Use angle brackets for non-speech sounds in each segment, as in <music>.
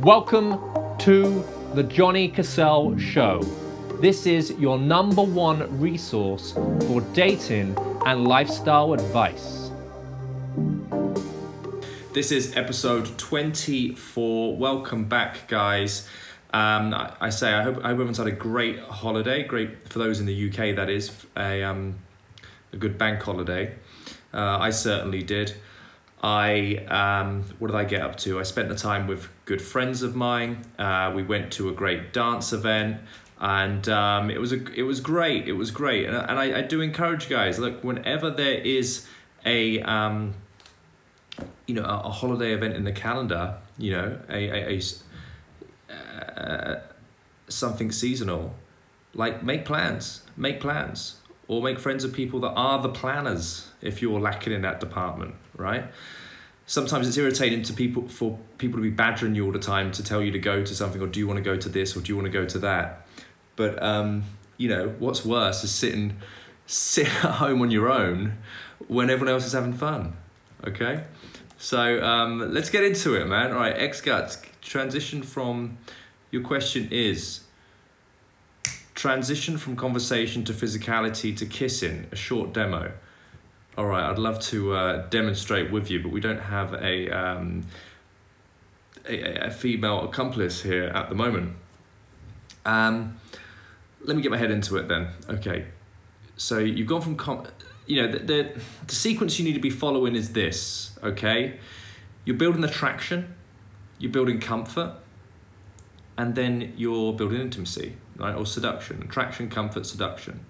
Welcome to the Johnny Cassell Show. This is your number one resource for dating and lifestyle advice. This is episode 24. Welcome back, guys. Um, I, I say I hope, I hope everyone's had a great holiday. Great for those in the UK, that is a um, a good bank holiday. Uh, I certainly did. I um, what did I get up to? I spent the time with good friends of mine. Uh, we went to a great dance event, and um, it was a it was great. It was great, and, and I, I do encourage guys. Look, whenever there is a um, you know a, a holiday event in the calendar, you know a a, a uh, something seasonal, like make plans, make plans, or make friends with people that are the planners if you're lacking in that department, right? Sometimes it's irritating to people for people to be badgering you all the time to tell you to go to something or do you want to go to this or do you want to go to that. But um, you know, what's worse is sitting sit <laughs> at home on your own when everyone else is having fun. Okay? So um, let's get into it, man. All right, X Guts, transition from your question is transition from conversation to physicality to kissing, a short demo. All right, I'd love to uh, demonstrate with you, but we don't have a, um, a, a female accomplice here at the moment. Um, let me get my head into it then. Okay, so you've gone from, com- you know, the, the, the sequence you need to be following is this, okay? You're building attraction, you're building comfort, and then you're building intimacy, right? Or seduction, attraction, comfort, seduction,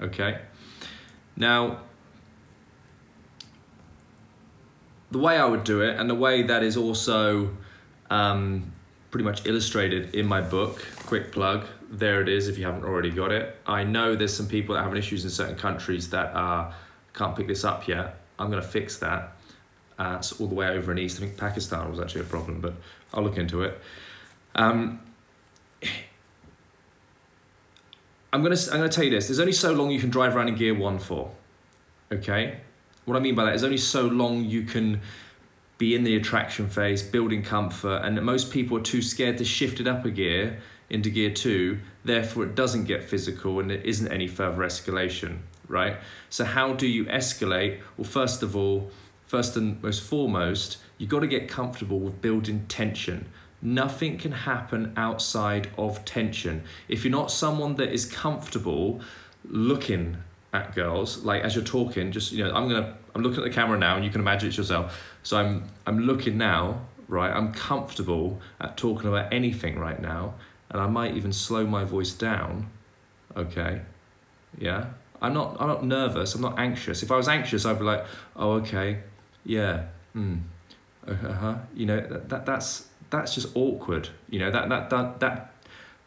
okay? Now, the way I would do it, and the way that is also um, pretty much illustrated in my book, quick plug, there it is if you haven't already got it. I know there's some people that are having issues in certain countries that uh, can't pick this up yet. I'm going to fix that. Uh, it's all the way over in East. I think Pakistan was actually a problem, but I'll look into it. Um, I'm gonna I'm gonna tell you this. There's only so long you can drive around in gear one for. Okay, what I mean by that is only so long you can be in the attraction phase, building comfort, and most people are too scared to shift it up a gear into gear two. Therefore, it doesn't get physical and there isn't any further escalation. Right. So how do you escalate? Well, first of all, first and most foremost, you've got to get comfortable with building tension. Nothing can happen outside of tension. If you're not someone that is comfortable looking at girls, like as you're talking, just you know, I'm gonna I'm looking at the camera now and you can imagine it yourself. So I'm I'm looking now, right? I'm comfortable at talking about anything right now, and I might even slow my voice down. Okay. Yeah. I'm not I'm not nervous, I'm not anxious. If I was anxious, I'd be like, oh okay, yeah, hmm. Uh-huh. You know, that, that that's that's just awkward. You know, that that that that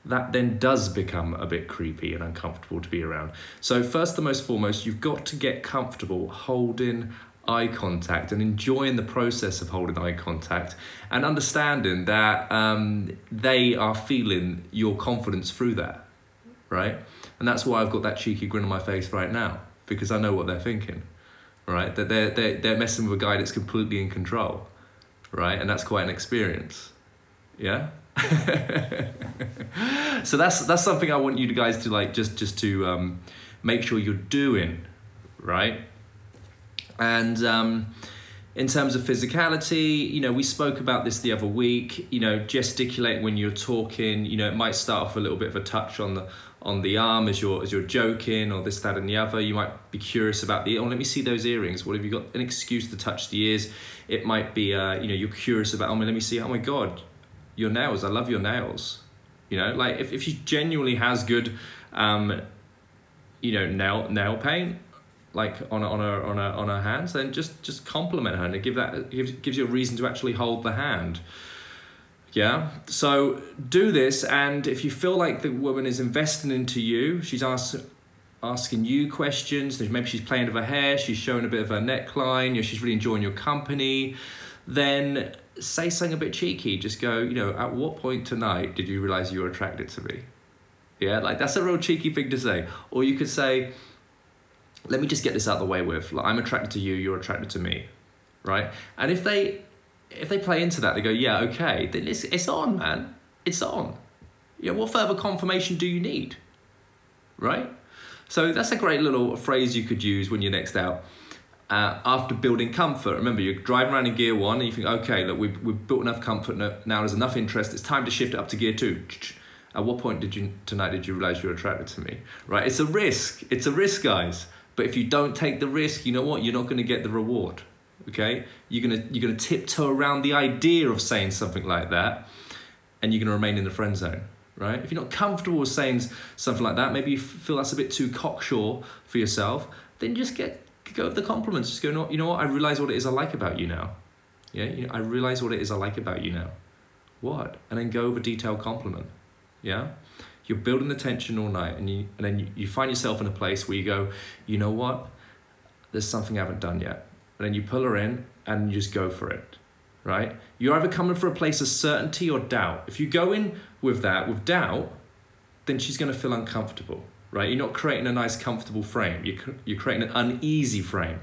that then does become a bit creepy and uncomfortable to be around. So first and most foremost, you've got to get comfortable holding eye contact and enjoying the process of holding eye contact and understanding that um, they are feeling your confidence through that, right? And that's why I've got that cheeky grin on my face right now because I know what they're thinking, right? That they're, they're, they're messing with a guy that's completely in control, right? And that's quite an experience. Yeah. <laughs> so that's that's something I want you guys to like just just to um, make sure you're doing, right? And um, in terms of physicality, you know, we spoke about this the other week. You know, gesticulate when you're talking. You know, it might start off a little bit of a touch on the on the arm as you're as you're joking or this that and the other. You might be curious about the oh let me see those earrings. What have you got? An excuse to touch the ears. It might be uh, you know you're curious about oh let me see oh my god your nails. I love your nails. You know, like if, if she genuinely has good, um, you know, nail nail paint, like on on her on her on her hands, then just just compliment her and give that gives gives you a reason to actually hold the hand. Yeah. So do this, and if you feel like the woman is investing into you, she's asked asking you questions. Maybe she's playing with her hair. She's showing a bit of her neckline. You know, she's really enjoying your company. Then say something a bit cheeky. Just go, you know, at what point tonight did you realize you were attracted to me? Yeah, like that's a real cheeky thing to say. Or you could say, let me just get this out of the way with. Like, I'm attracted to you, you're attracted to me, right? And if they if they play into that, they go, yeah, okay, then it's, it's on, man. It's on. Yeah, what further confirmation do you need? Right? So that's a great little phrase you could use when you're next out. Uh, after building comfort, remember you're driving around in gear one and you think, okay, look, we've, we've built enough comfort now. There's enough interest. It's time to shift it up to gear two. At what point did you tonight did you realize you were attracted to me? Right? It's a risk. It's a risk, guys. But if you don't take the risk, you know what? You're not going to get the reward. Okay? You're gonna you're gonna tiptoe around the idea of saying something like that, and you're gonna remain in the friend zone. Right? If you're not comfortable with saying something like that, maybe you feel that's a bit too cocksure for yourself, then just get go with the compliments. Just go, no, you know what? I realize what it is I like about you now. Yeah, you know, I realize what it is I like about you now. What? And then go with a detailed compliment. Yeah, you're building the tension all night, and you and then you, find yourself in a place where you go, you know what? There's something I haven't done yet, and then you pull her in and you just go for it. Right? You're either coming for a place of certainty or doubt. If you go in with that, with doubt, then she's going to feel uncomfortable right? You're not creating a nice, comfortable frame. You're, you're creating an uneasy frame.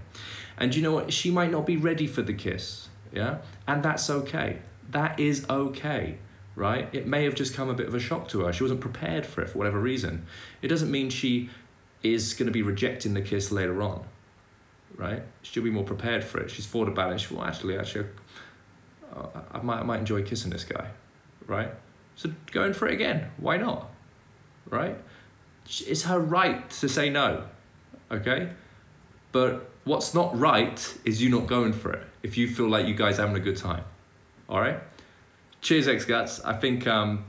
And you know what? She might not be ready for the kiss, yeah? And that's okay. That is okay, right? It may have just come a bit of a shock to her. She wasn't prepared for it for whatever reason. It doesn't mean she is going to be rejecting the kiss later on, right? She'll be more prepared for it. She's thought about it. She will actually, actually, I might, I might enjoy kissing this guy, right? So going for it again. Why not, right? It's her right to say no, okay? But what's not right is you not going for it if you feel like you guys having a good time, all right? Cheers, X Guts. I think um,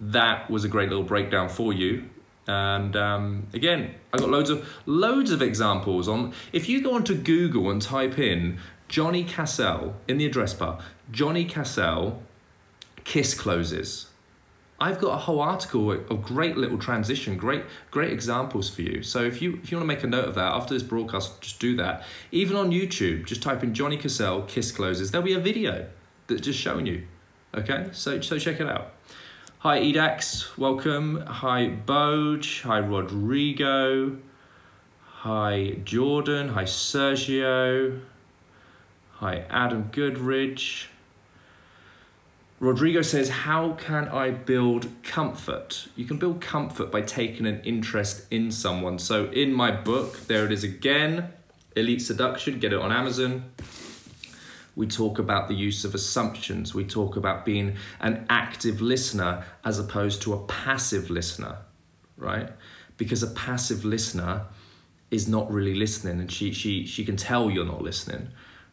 that was a great little breakdown for you. And um, again, I got loads of loads of examples on. If you go onto Google and type in Johnny Cassell in the address bar, Johnny Cassell kiss closes I've got a whole article of great little transition, great great examples for you. So if you if you want to make a note of that after this broadcast, just do that. Even on YouTube, just type in Johnny Cassell kiss closes. There'll be a video that's just showing you. Okay, so so check it out. Hi Edax, welcome. Hi Boj. Hi Rodrigo. Hi Jordan. Hi Sergio. Hi Adam Goodridge. Rodrigo says, How can I build comfort? You can build comfort by taking an interest in someone. So, in my book, there it is again Elite Seduction, get it on Amazon. We talk about the use of assumptions. We talk about being an active listener as opposed to a passive listener, right? Because a passive listener is not really listening and she, she, she can tell you're not listening,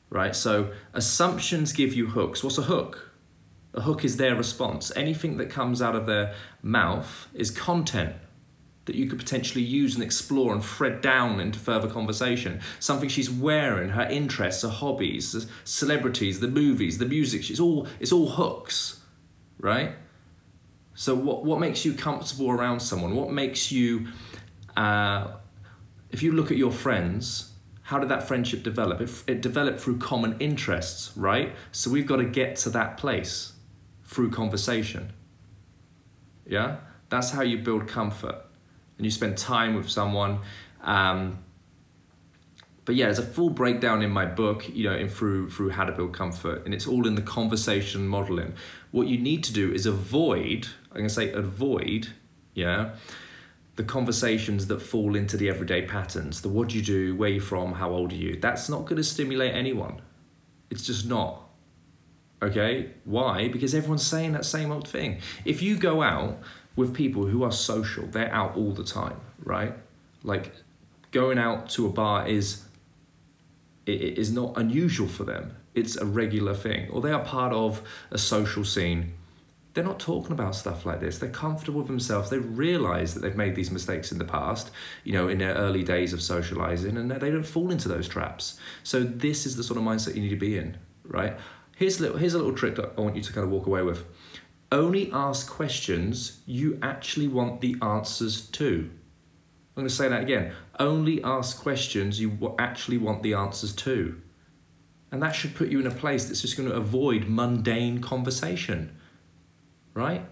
right? So, assumptions give you hooks. What's a hook? A hook is their response. Anything that comes out of their mouth is content that you could potentially use and explore and thread down into further conversation. Something she's wearing, her interests, her hobbies, the celebrities, the movies, the music. It's all it's all hooks, right? So what what makes you comfortable around someone? What makes you uh, if you look at your friends, how did that friendship develop? It, it developed through common interests, right? So we've got to get to that place through conversation. Yeah? That's how you build comfort. And you spend time with someone. Um, but yeah, there's a full breakdown in my book, you know, in through through how to build comfort, and it's all in the conversation modeling. What you need to do is avoid, I'm gonna say avoid, yeah, the conversations that fall into the everyday patterns. The what do you do, where you from, how old are you? That's not gonna stimulate anyone. It's just not. Okay, why? Because everyone's saying that same old thing. If you go out with people who are social, they're out all the time, right? Like going out to a bar is it is not unusual for them. It's a regular thing. Or they are part of a social scene. They're not talking about stuff like this. They're comfortable with themselves. They realize that they've made these mistakes in the past, you know, in their early days of socializing, and they don't fall into those traps. So, this is the sort of mindset you need to be in, right? Here's a little, here's a little trick that I want you to kind of walk away with. Only ask questions you actually want the answers to. I'm going to say that again. Only ask questions you actually want the answers to. And that should put you in a place that's just going to avoid mundane conversation. Right?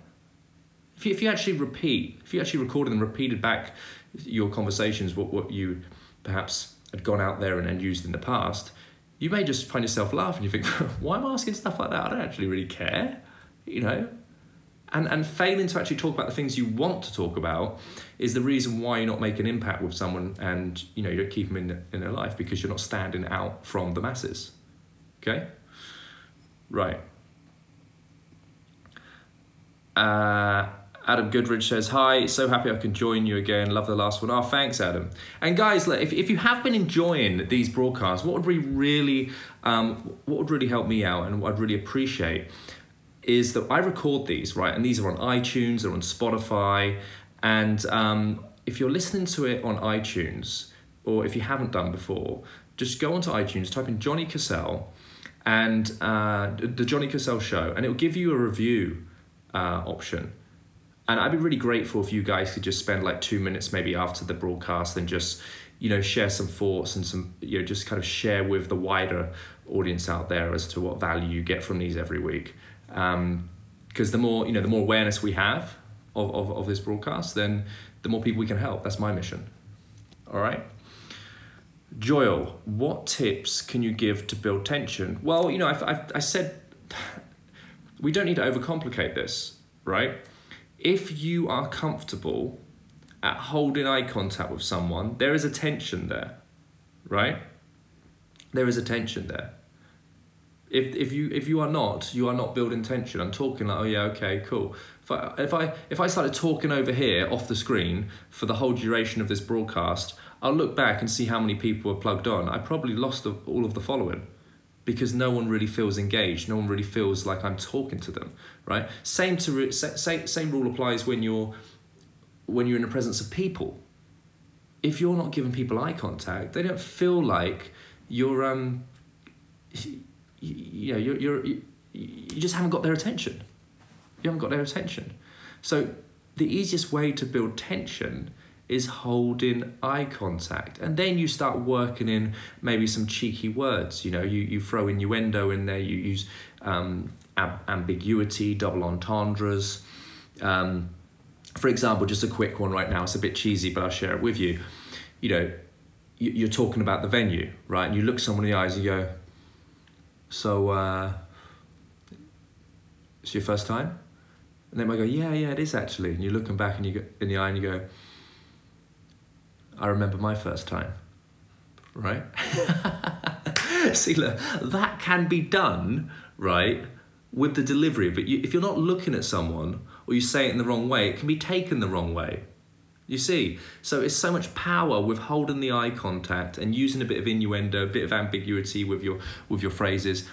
If you, if you actually repeat, if you actually recorded and repeated back your conversations, what, what you perhaps had gone out there and, and used in the past, you may just find yourself laughing. You think, <laughs> why am I asking stuff like that? I don't actually really care, you know. And and failing to actually talk about the things you want to talk about is the reason why you're not making impact with someone, and you know you don't keep them in in their life because you're not standing out from the masses. Okay. Right. Uh, Adam Goodridge says, Hi, so happy I can join you again. Love the last one. Oh, thanks, Adam. And guys, look, if, if you have been enjoying these broadcasts, what would we really, um, what would really help me out and what I'd really appreciate is that I record these, right? And these are on iTunes, they're on Spotify. And um, if you're listening to it on iTunes, or if you haven't done before, just go onto iTunes, type in Johnny Cassell and uh, the Johnny Cassell Show, and it will give you a review uh, option and I'd be really grateful if you guys could just spend like two minutes maybe after the broadcast and just you know share some thoughts and some you know just kind of share with the wider audience out there as to what value you get from these every week because um, the more you know the more awareness we have of, of, of this broadcast then the more people we can help that's my mission all right Joel, what tips can you give to build tension? Well, you know, I've, I've, I said <sighs> we don't need to overcomplicate this, right? If you are comfortable at holding eye contact with someone, there is a tension there, right? There is a tension there. If, if you if you are not, you are not building tension. I'm talking like, oh yeah, okay, cool. If I if I if I started talking over here off the screen for the whole duration of this broadcast, I'll look back and see how many people were plugged on. I probably lost all of the following because no one really feels engaged. No one really feels like I'm talking to them, right? Same to same same rule applies when you're when you're in the presence of people. If you're not giving people eye contact, they don't feel like you're um you, know you're, you're you, you just haven't got their attention. You haven't got their attention. So the easiest way to build tension is holding eye contact. And then you start working in maybe some cheeky words. You know, you, you throw innuendo in there, you use um, ab- ambiguity, double entendres. Um, for example, just a quick one right now, it's a bit cheesy, but I'll share it with you. You know, you're talking about the venue, right? And you look someone in the eyes and you go, So, uh, it's your first time? And they might go, Yeah, yeah, it is actually. And you look them back and you go, in the eye and you go, I remember my first time, right? <laughs> See, look, that can be done, right, with the delivery. But you, if you're not looking at someone or you say it in the wrong way, it can be taken the wrong way. You see, so it's so much power with holding the eye contact and using a bit of innuendo, a bit of ambiguity with your with your phrases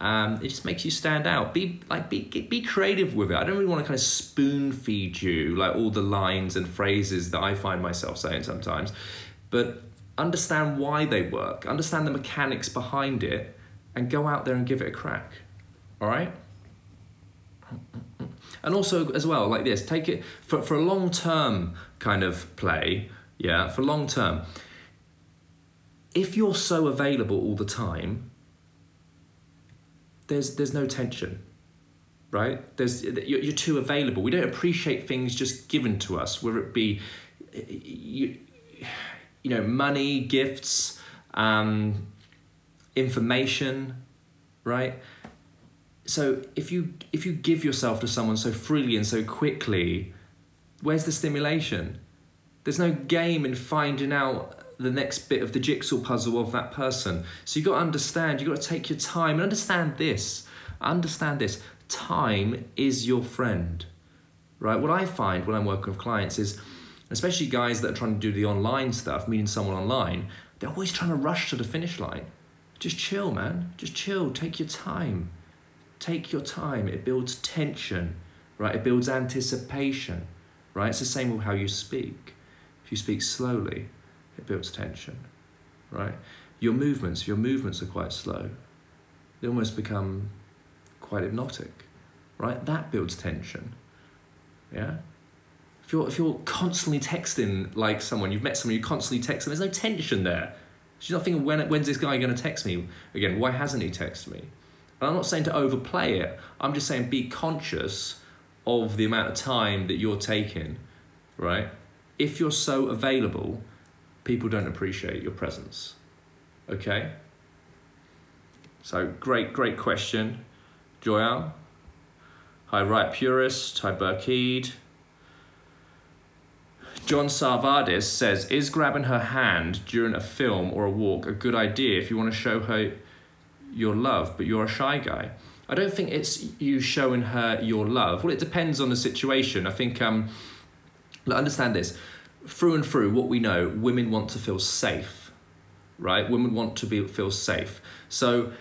um, it just makes you stand out. Be like be be creative with it. I don't really want to kind of spoon feed you like all the lines and phrases that I find myself saying sometimes, but understand why they work. Understand the mechanics behind it, and go out there and give it a crack. All right. And also as well like this, take it for for a long term kind of play. Yeah, for long term. If you're so available all the time, there's there's no tension right? There's you're, you're too available. We don't appreciate things just given to us whether it be you, you know money gifts um, information right? So if you if you give yourself to someone so freely and so quickly where's the stimulation? There's no game in finding out the next bit of the jigsaw puzzle of that person. So you've got to understand, you've got to take your time and understand this. Understand this. Time is your friend. Right? What I find when I'm working with clients is, especially guys that are trying to do the online stuff, meeting someone online, they're always trying to rush to the finish line. Just chill, man. Just chill. Take your time. Take your time. It builds tension, right? It builds anticipation, right? It's the same with how you speak. If you speak slowly, it builds tension, right? Your movements, your movements are quite slow. They almost become quite hypnotic, right? That builds tension, yeah? If you're, if you're constantly texting like someone, you've met someone, you constantly text them, there's no tension there. She's not thinking, when, when's this guy going to text me again? Why hasn't he texted me? And I'm not saying to overplay it. I'm just saying be conscious of the amount of time that you're taking, right? If you're so available, people don't appreciate your presence. Okay? So great, great question, Joyal. Hi, Right Purist. Hi, Burkeed. John Sarvadis says, Is grabbing her hand during a film or a walk a good idea if you want to show her your love, but you're a shy guy? I don't think it's you showing her your love. Well, it depends on the situation. I think, um, understand this. Through and through, what we know, women want to feel safe, right? Women want to be, feel safe. So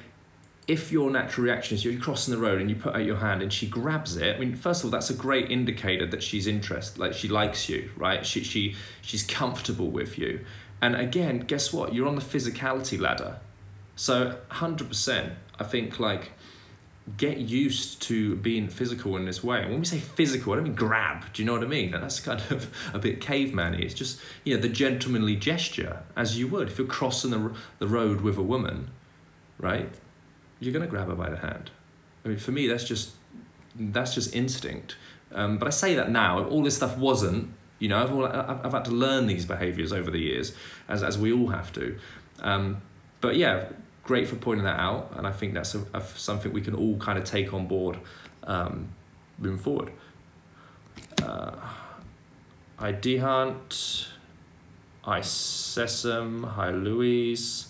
if your natural reaction is you're crossing the road and you put out your hand and she grabs it, I mean, first of all, that's a great indicator that she's interested, like she likes you, right? She, she, she's comfortable with you. And again, guess what? You're on the physicality ladder. So 100%, I think like get used to being physical in this way. And when we say physical, I don't mean grab. Do you know what I mean? And that's kind of <laughs> a bit caveman-y. It's just you know the gentlemanly gesture, as you would if you're crossing the the road with a woman, right? you're to grab her by the hand. I mean, for me, that's just that's just instinct. Um, but I say that now. All this stuff wasn't. You know, I've, I've had to learn these behaviours over the years, as as we all have to. Um, but yeah, great for pointing that out, and I think that's a, a, something we can all kind of take on board um, moving forward. Uh, hi Dehant, hi Sesam, hi Louise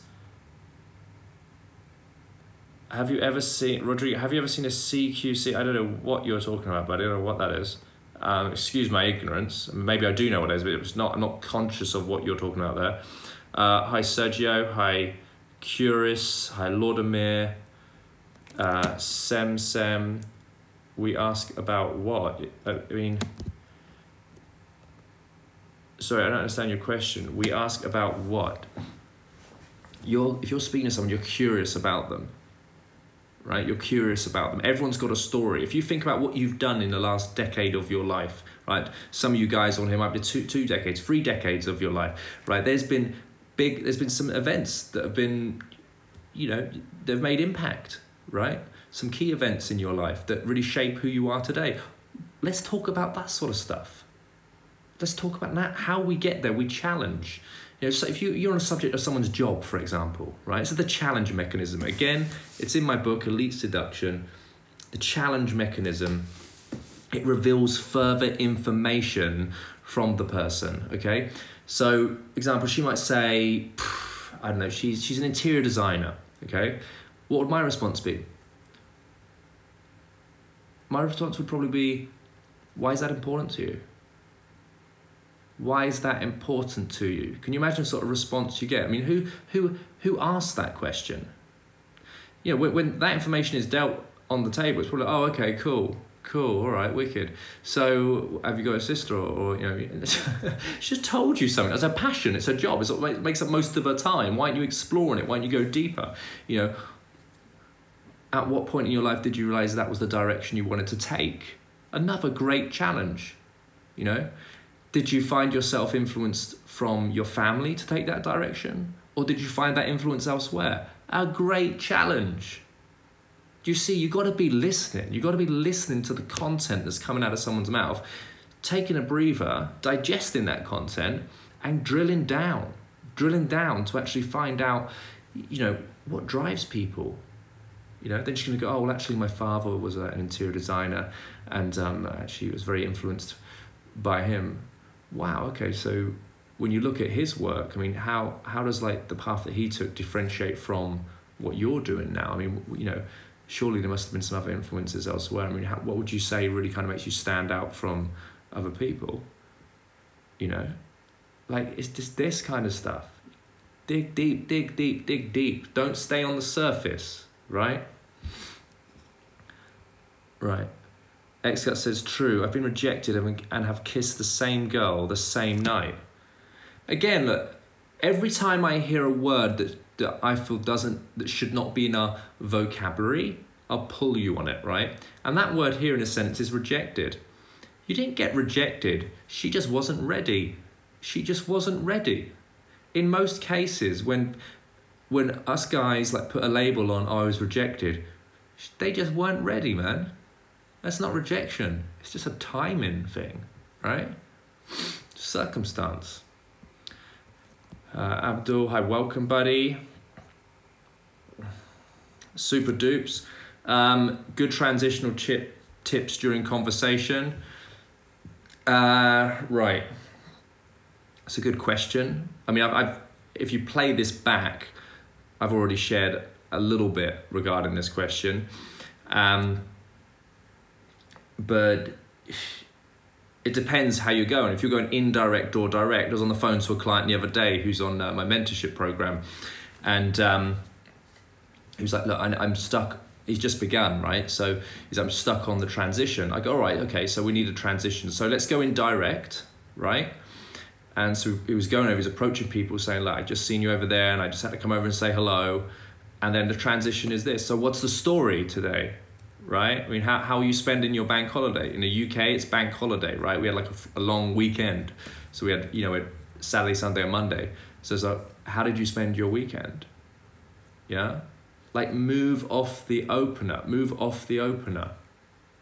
have you ever seen Rodrigo? Have you ever seen a CQC? I don't know what you're talking about, but I don't know what that is. Um, excuse my ignorance. Maybe I do know what it is, but it's not. I'm not conscious of what you're talking about there. Uh, hi Sergio. Hi Curis. Hi Laudemir. Uh, Sem Sem. We ask about what? I mean, sorry, I don't understand your question. We ask about what? You're if you're speaking to someone, you're curious about them right? You're curious about them. Everyone's got a story. If you think about what you've done in the last decade of your life, right? Some of you guys on here might be two, two decades, three decades of your life, right? There's been big, there's been some events that have been, you know, they've made impact, right? Some key events in your life that really shape who you are today. Let's talk about that sort of stuff. Let's talk about that, how we get there. We challenge. You know, so if you, you're on a subject of someone's job, for example, right? So the challenge mechanism. Again, it's in my book, Elite Seduction. The challenge mechanism, it reveals further information from the person, okay? So, example, she might say, I don't know, she's, she's an interior designer, okay? What would my response be? My response would probably be, why is that important to you? Why is that important to you? Can you imagine sort of response you get? I mean, who who who asked that question? You know, when, when that information is dealt on the table, it's probably oh, okay, cool, cool, all right, wicked. So, have you got a sister, or, or you know, <laughs> she told you something. It's a passion. It's a job. It's what makes up most of her time. Why aren't you exploring it? Why don't you go deeper? You know, at what point in your life did you realize that was the direction you wanted to take? Another great challenge. You know, did you find yourself influenced from your family to take that direction? Or did you find that influence elsewhere? A great challenge. You see, you've got to be listening. You've got to be listening to the content that's coming out of someone's mouth, taking a breather, digesting that content, and drilling down. Drilling down to actually find out, you know, what drives people. You know, then she's going to go, oh, well, actually, my father was an interior designer, and um, actually was very influenced by him wow, okay, so when you look at his work, I mean, how how does like the path that he took differentiate from what you're doing now? I mean, you know, surely there must have been some other influences elsewhere. I mean, how, what would you say really kind of makes you stand out from other people? You know, like it's just this kind of stuff. Dig deep, dig deep, dig deep. Don't stay on the surface, right? Right. Xcut says, True, I've been rejected and have kissed the same girl the same night. Again, look, every time I hear a word that, that I feel doesn't, that should not be in our vocabulary, I'll pull you on it, right? And that word here in a sentence is rejected. You didn't get rejected, she just wasn't ready. She just wasn't ready. In most cases, when when us guys like put a label on, oh, I was rejected, they just weren't ready, man. That's not rejection. It's just a timing thing, right? Circumstance. Uh, Abdul, hi, welcome, buddy. Super dupes. Um, good transitional chip tips during conversation. Uh, right. It's a good question. I mean, I've, I've if you play this back, I've already shared a little bit regarding this question. Um, but it depends how you're going. If you're going indirect or direct, I was on the phone to a client the other day who's on uh, my mentorship program, and um, he was like, "Look, I'm stuck." He's just begun, right? So he's I'm stuck on the transition. I go, "All right, okay, so we need a transition. So let's go indirect, right?" And so he was going over, he was approaching people, saying, "Look, I just seen you over there, and I just had to come over and say hello." And then the transition is this. So what's the story today? Right? I mean, how, how are you spending your bank holiday? In the UK, it's bank holiday, right? We had like a, a long weekend. So we had, you know, Saturday, Sunday, and Monday. So, so how did you spend your weekend? Yeah? Like move off the opener, move off the opener,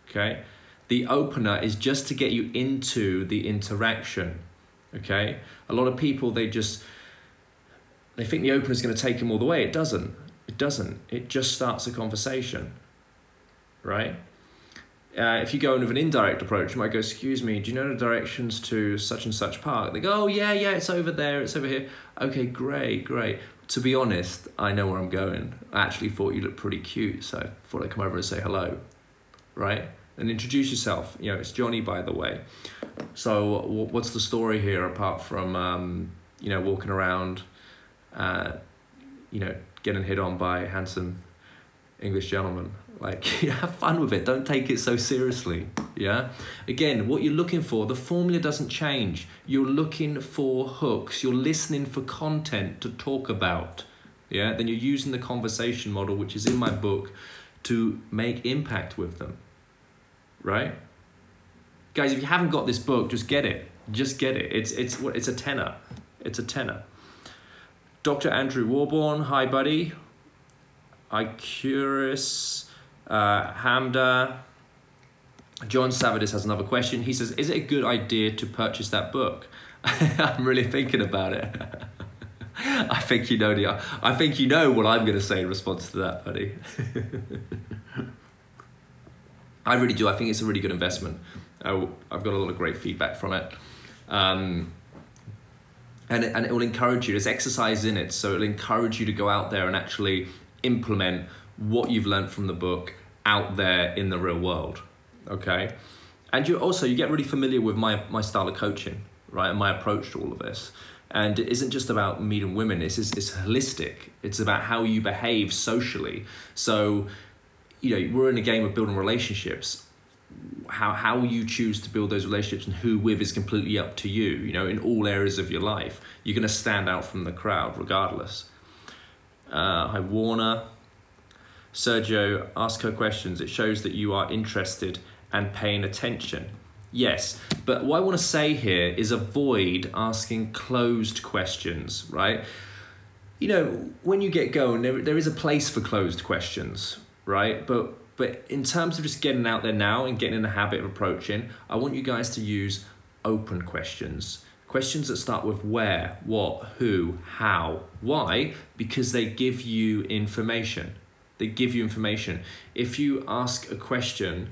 okay? The opener is just to get you into the interaction, okay? A lot of people, they just, they think the opener is going to take them all the way. It doesn't. It doesn't. It just starts a conversation right? Uh, if you go in with an indirect approach, you might go, Excuse me, do you know the directions to such and such park? They go, Oh, yeah, yeah, it's over there, it's over here. Okay, great, great. To be honest, I know where I'm going. I actually thought you looked pretty cute, so I thought I'd come over and say hello, right? And introduce yourself. You know, it's Johnny, by the way. So, what's the story here apart from, um, you know, walking around, uh, you know, getting hit on by handsome English gentlemen? Like, <laughs> have fun with it. Don't take it so seriously. Yeah. Again, what you're looking for, the formula doesn't change. You're looking for hooks. You're listening for content to talk about. Yeah. Then you're using the conversation model, which is in my book, to make impact with them. Right. Guys, if you haven't got this book, just get it. Just get it. It's it's it's a tenner. It's a tenner. Dr. Andrew Warborn, hi buddy. I curious uh, Hamda. John Savadis has another question. He says, Is it a good idea to purchase that book? <laughs> I'm really thinking about it. <laughs> I think you know the I think you know what I'm gonna say in response to that, buddy. <laughs> I really do. I think it's a really good investment. I, I've got a lot of great feedback from it. Um, and it, and it will encourage you. There's exercise in it, so it'll encourage you to go out there and actually implement what you've learned from the book out there in the real world. Okay. And you also you get really familiar with my my style of coaching, right? And my approach to all of this. And it isn't just about meeting women, it's, it's, it's holistic. It's about how you behave socially. So, you know, we're in a game of building relationships. How, how you choose to build those relationships and who with is completely up to you, you know, in all areas of your life. You're going to stand out from the crowd regardless. Uh, hi, Warner. Sergio, ask her questions. It shows that you are interested and paying attention. Yes, but what I want to say here is avoid asking closed questions, right? You know, when you get going, there, there is a place for closed questions, right? But but in terms of just getting out there now and getting in the habit of approaching, I want you guys to use open questions. Questions that start with where, what, who, how, why, because they give you information they give you information. If you ask a question,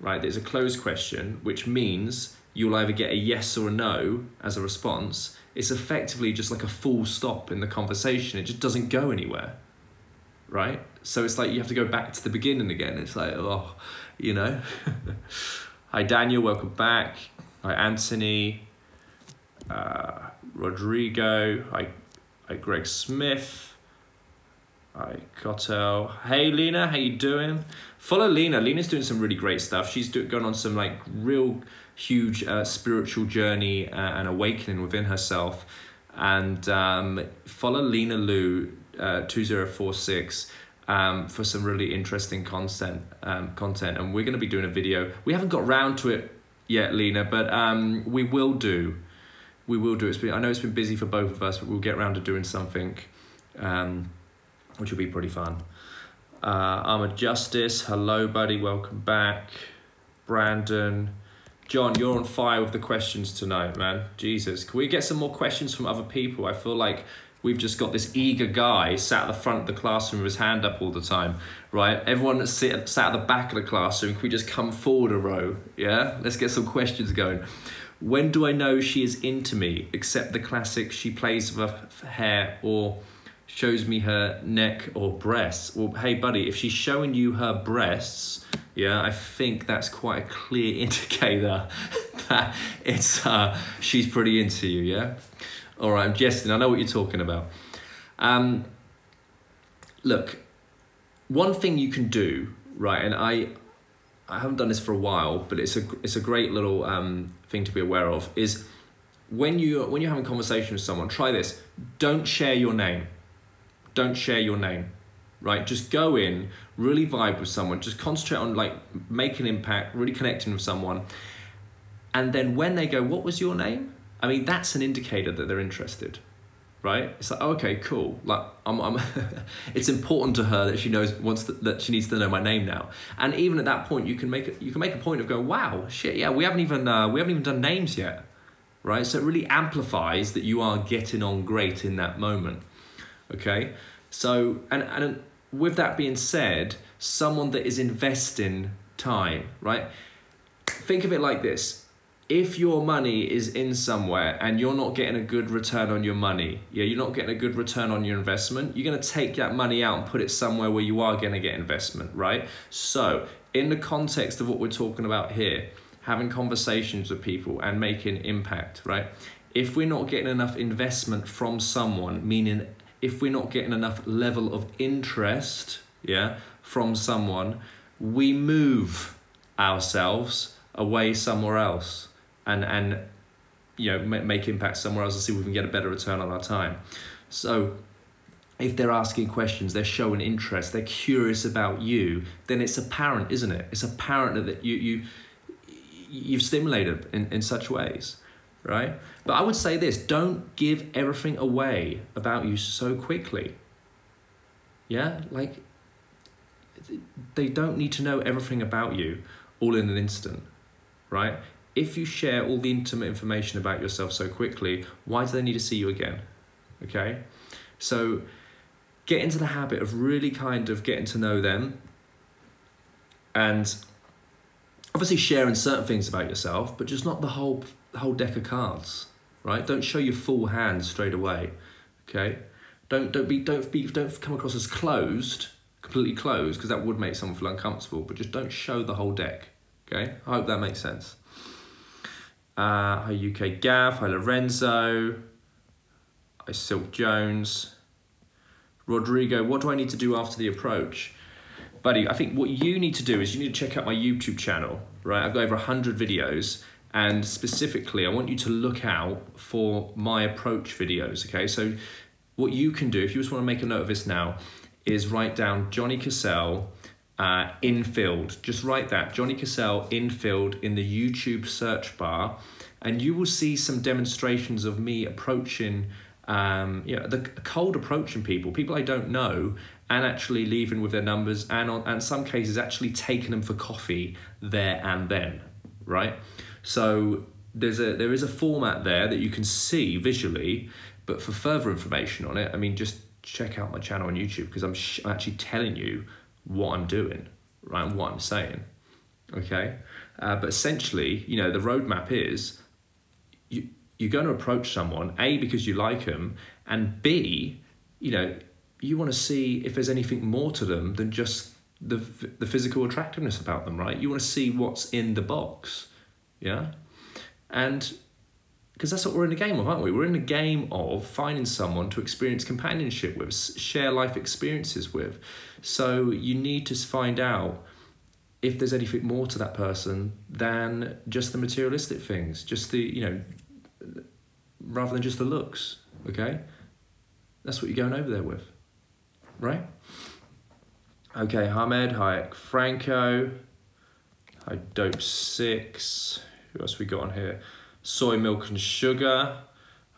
right, there's a closed question, which means you'll either get a yes or a no as a response. It's effectively just like a full stop in the conversation. It just doesn't go anywhere, right? So it's like you have to go back to the beginning again. It's like, oh, you know. <laughs> Hi, Daniel, welcome back. Hi, Anthony. Uh, Rodrigo. Hi, hi, Greg Smith. Hi, Cottel. Hey, Lena, how you doing? Follow Lena. Lena's doing some really great stuff. She's do, going on some like real huge uh, spiritual journey uh, and awakening within herself. And um, follow Lena Lu uh, two zero four six. Um, for some really interesting content, um, content, and we're going to be doing a video. We haven't got round to it yet, Lena, but um, we will do. We will do. It's been, I know it's been busy for both of us, but we'll get around to doing something. Um, which will be pretty fun. Uh, Armored Justice, hello, buddy, welcome back. Brandon, John, you're on fire with the questions tonight, man. Jesus, can we get some more questions from other people? I feel like we've just got this eager guy sat at the front of the classroom with his hand up all the time, right? Everyone that's sit, sat at the back of the classroom, can we just come forward a row? Yeah, let's get some questions going. When do I know she is into me? Except the classic, she plays with her hair or shows me her neck or breasts. Well, hey, buddy, if she's showing you her breasts, yeah, I think that's quite a clear <laughs> indicator that it's uh, she's pretty into you. Yeah. All right, I'm jesting. I know what you're talking about. Um, look, one thing you can do, right, and I, I haven't done this for a while, but it's a it's a great little um, thing to be aware of. Is when you when you're having a conversation with someone, try this. Don't share your name. Don't share your name right? Just go in, really vibe with someone, just concentrate on like make an impact, really connecting with someone. And then when they go, What was your name? I mean, that's an indicator that they're interested, right? It's like, oh, okay, cool. Like, I'm, I'm <laughs> it's important to her that she knows wants to, that she needs to know my name now. And even at that point, you can make a, you can make a point of going, wow, shit, yeah, we haven't even uh, we haven't even done names yet, right? So it really amplifies that you are getting on great in that moment. Okay, so and and with that being said, someone that is investing time, right? Think of it like this if your money is in somewhere and you're not getting a good return on your money, yeah, you're not getting a good return on your investment, you're going to take that money out and put it somewhere where you are going to get investment, right? So, in the context of what we're talking about here, having conversations with people and making impact, right? If we're not getting enough investment from someone, meaning if we're not getting enough level of interest, yeah, from someone, we move ourselves away somewhere else and and you know make make impact somewhere else and see if we can get a better return on our time. So if they're asking questions, they're showing interest, they're curious about you, then it's apparent, isn't it? It's apparent that you you you've stimulated in, in such ways, right? But I would say this don't give everything away about you so quickly. Yeah, like they don't need to know everything about you all in an instant, right? if you share all the intimate information about yourself so quickly, why do they need to see you again? Okay? So get into the habit of really kind of getting to know them and obviously sharing certain things about yourself, but just not the whole the whole deck of cards, right? Don't show your full hand straight away. Okay? Don't don't be don't be don't come across as closed, completely closed, because that would make someone feel uncomfortable, but just don't show the whole deck. Okay? I hope that makes sense. Uh, hi UK Gav, hi Lorenzo, hi Silk Jones, Rodrigo. What do I need to do after the approach? Buddy, I think what you need to do is you need to check out my YouTube channel, right? I've got over 100 videos, and specifically, I want you to look out for my approach videos, okay? So, what you can do, if you just want to make a note of this now, is write down Johnny Cassell uh, infield. Just write that Johnny Cassell infield in the YouTube search bar, and you will see some demonstrations of me approaching, um, you know, the cold approaching people, people I don't know, and actually leaving with their numbers, and on and some cases actually taking them for coffee there and then, right? So there's a there is a format there that you can see visually, but for further information on it, I mean, just check out my channel on YouTube because I'm, sh- I'm actually telling you what I'm doing, right, and what I'm saying. Okay, uh, but essentially, you know, the roadmap is you you're going to approach someone a because you like them, and b, you know, you want to see if there's anything more to them than just the the physical attractiveness about them, right? You want to see what's in the box, yeah, and because that's what we're in the game of, aren't we? We're in the game of finding someone to experience companionship with, share life experiences with. So you need to find out if there's anything more to that person than just the materialistic things, just the, you know, rather than just the looks, okay? That's what you're going over there with, right? Okay, Hamed, Hayek, Franco, hi Dope Six. Who else we got on here? soy milk and sugar.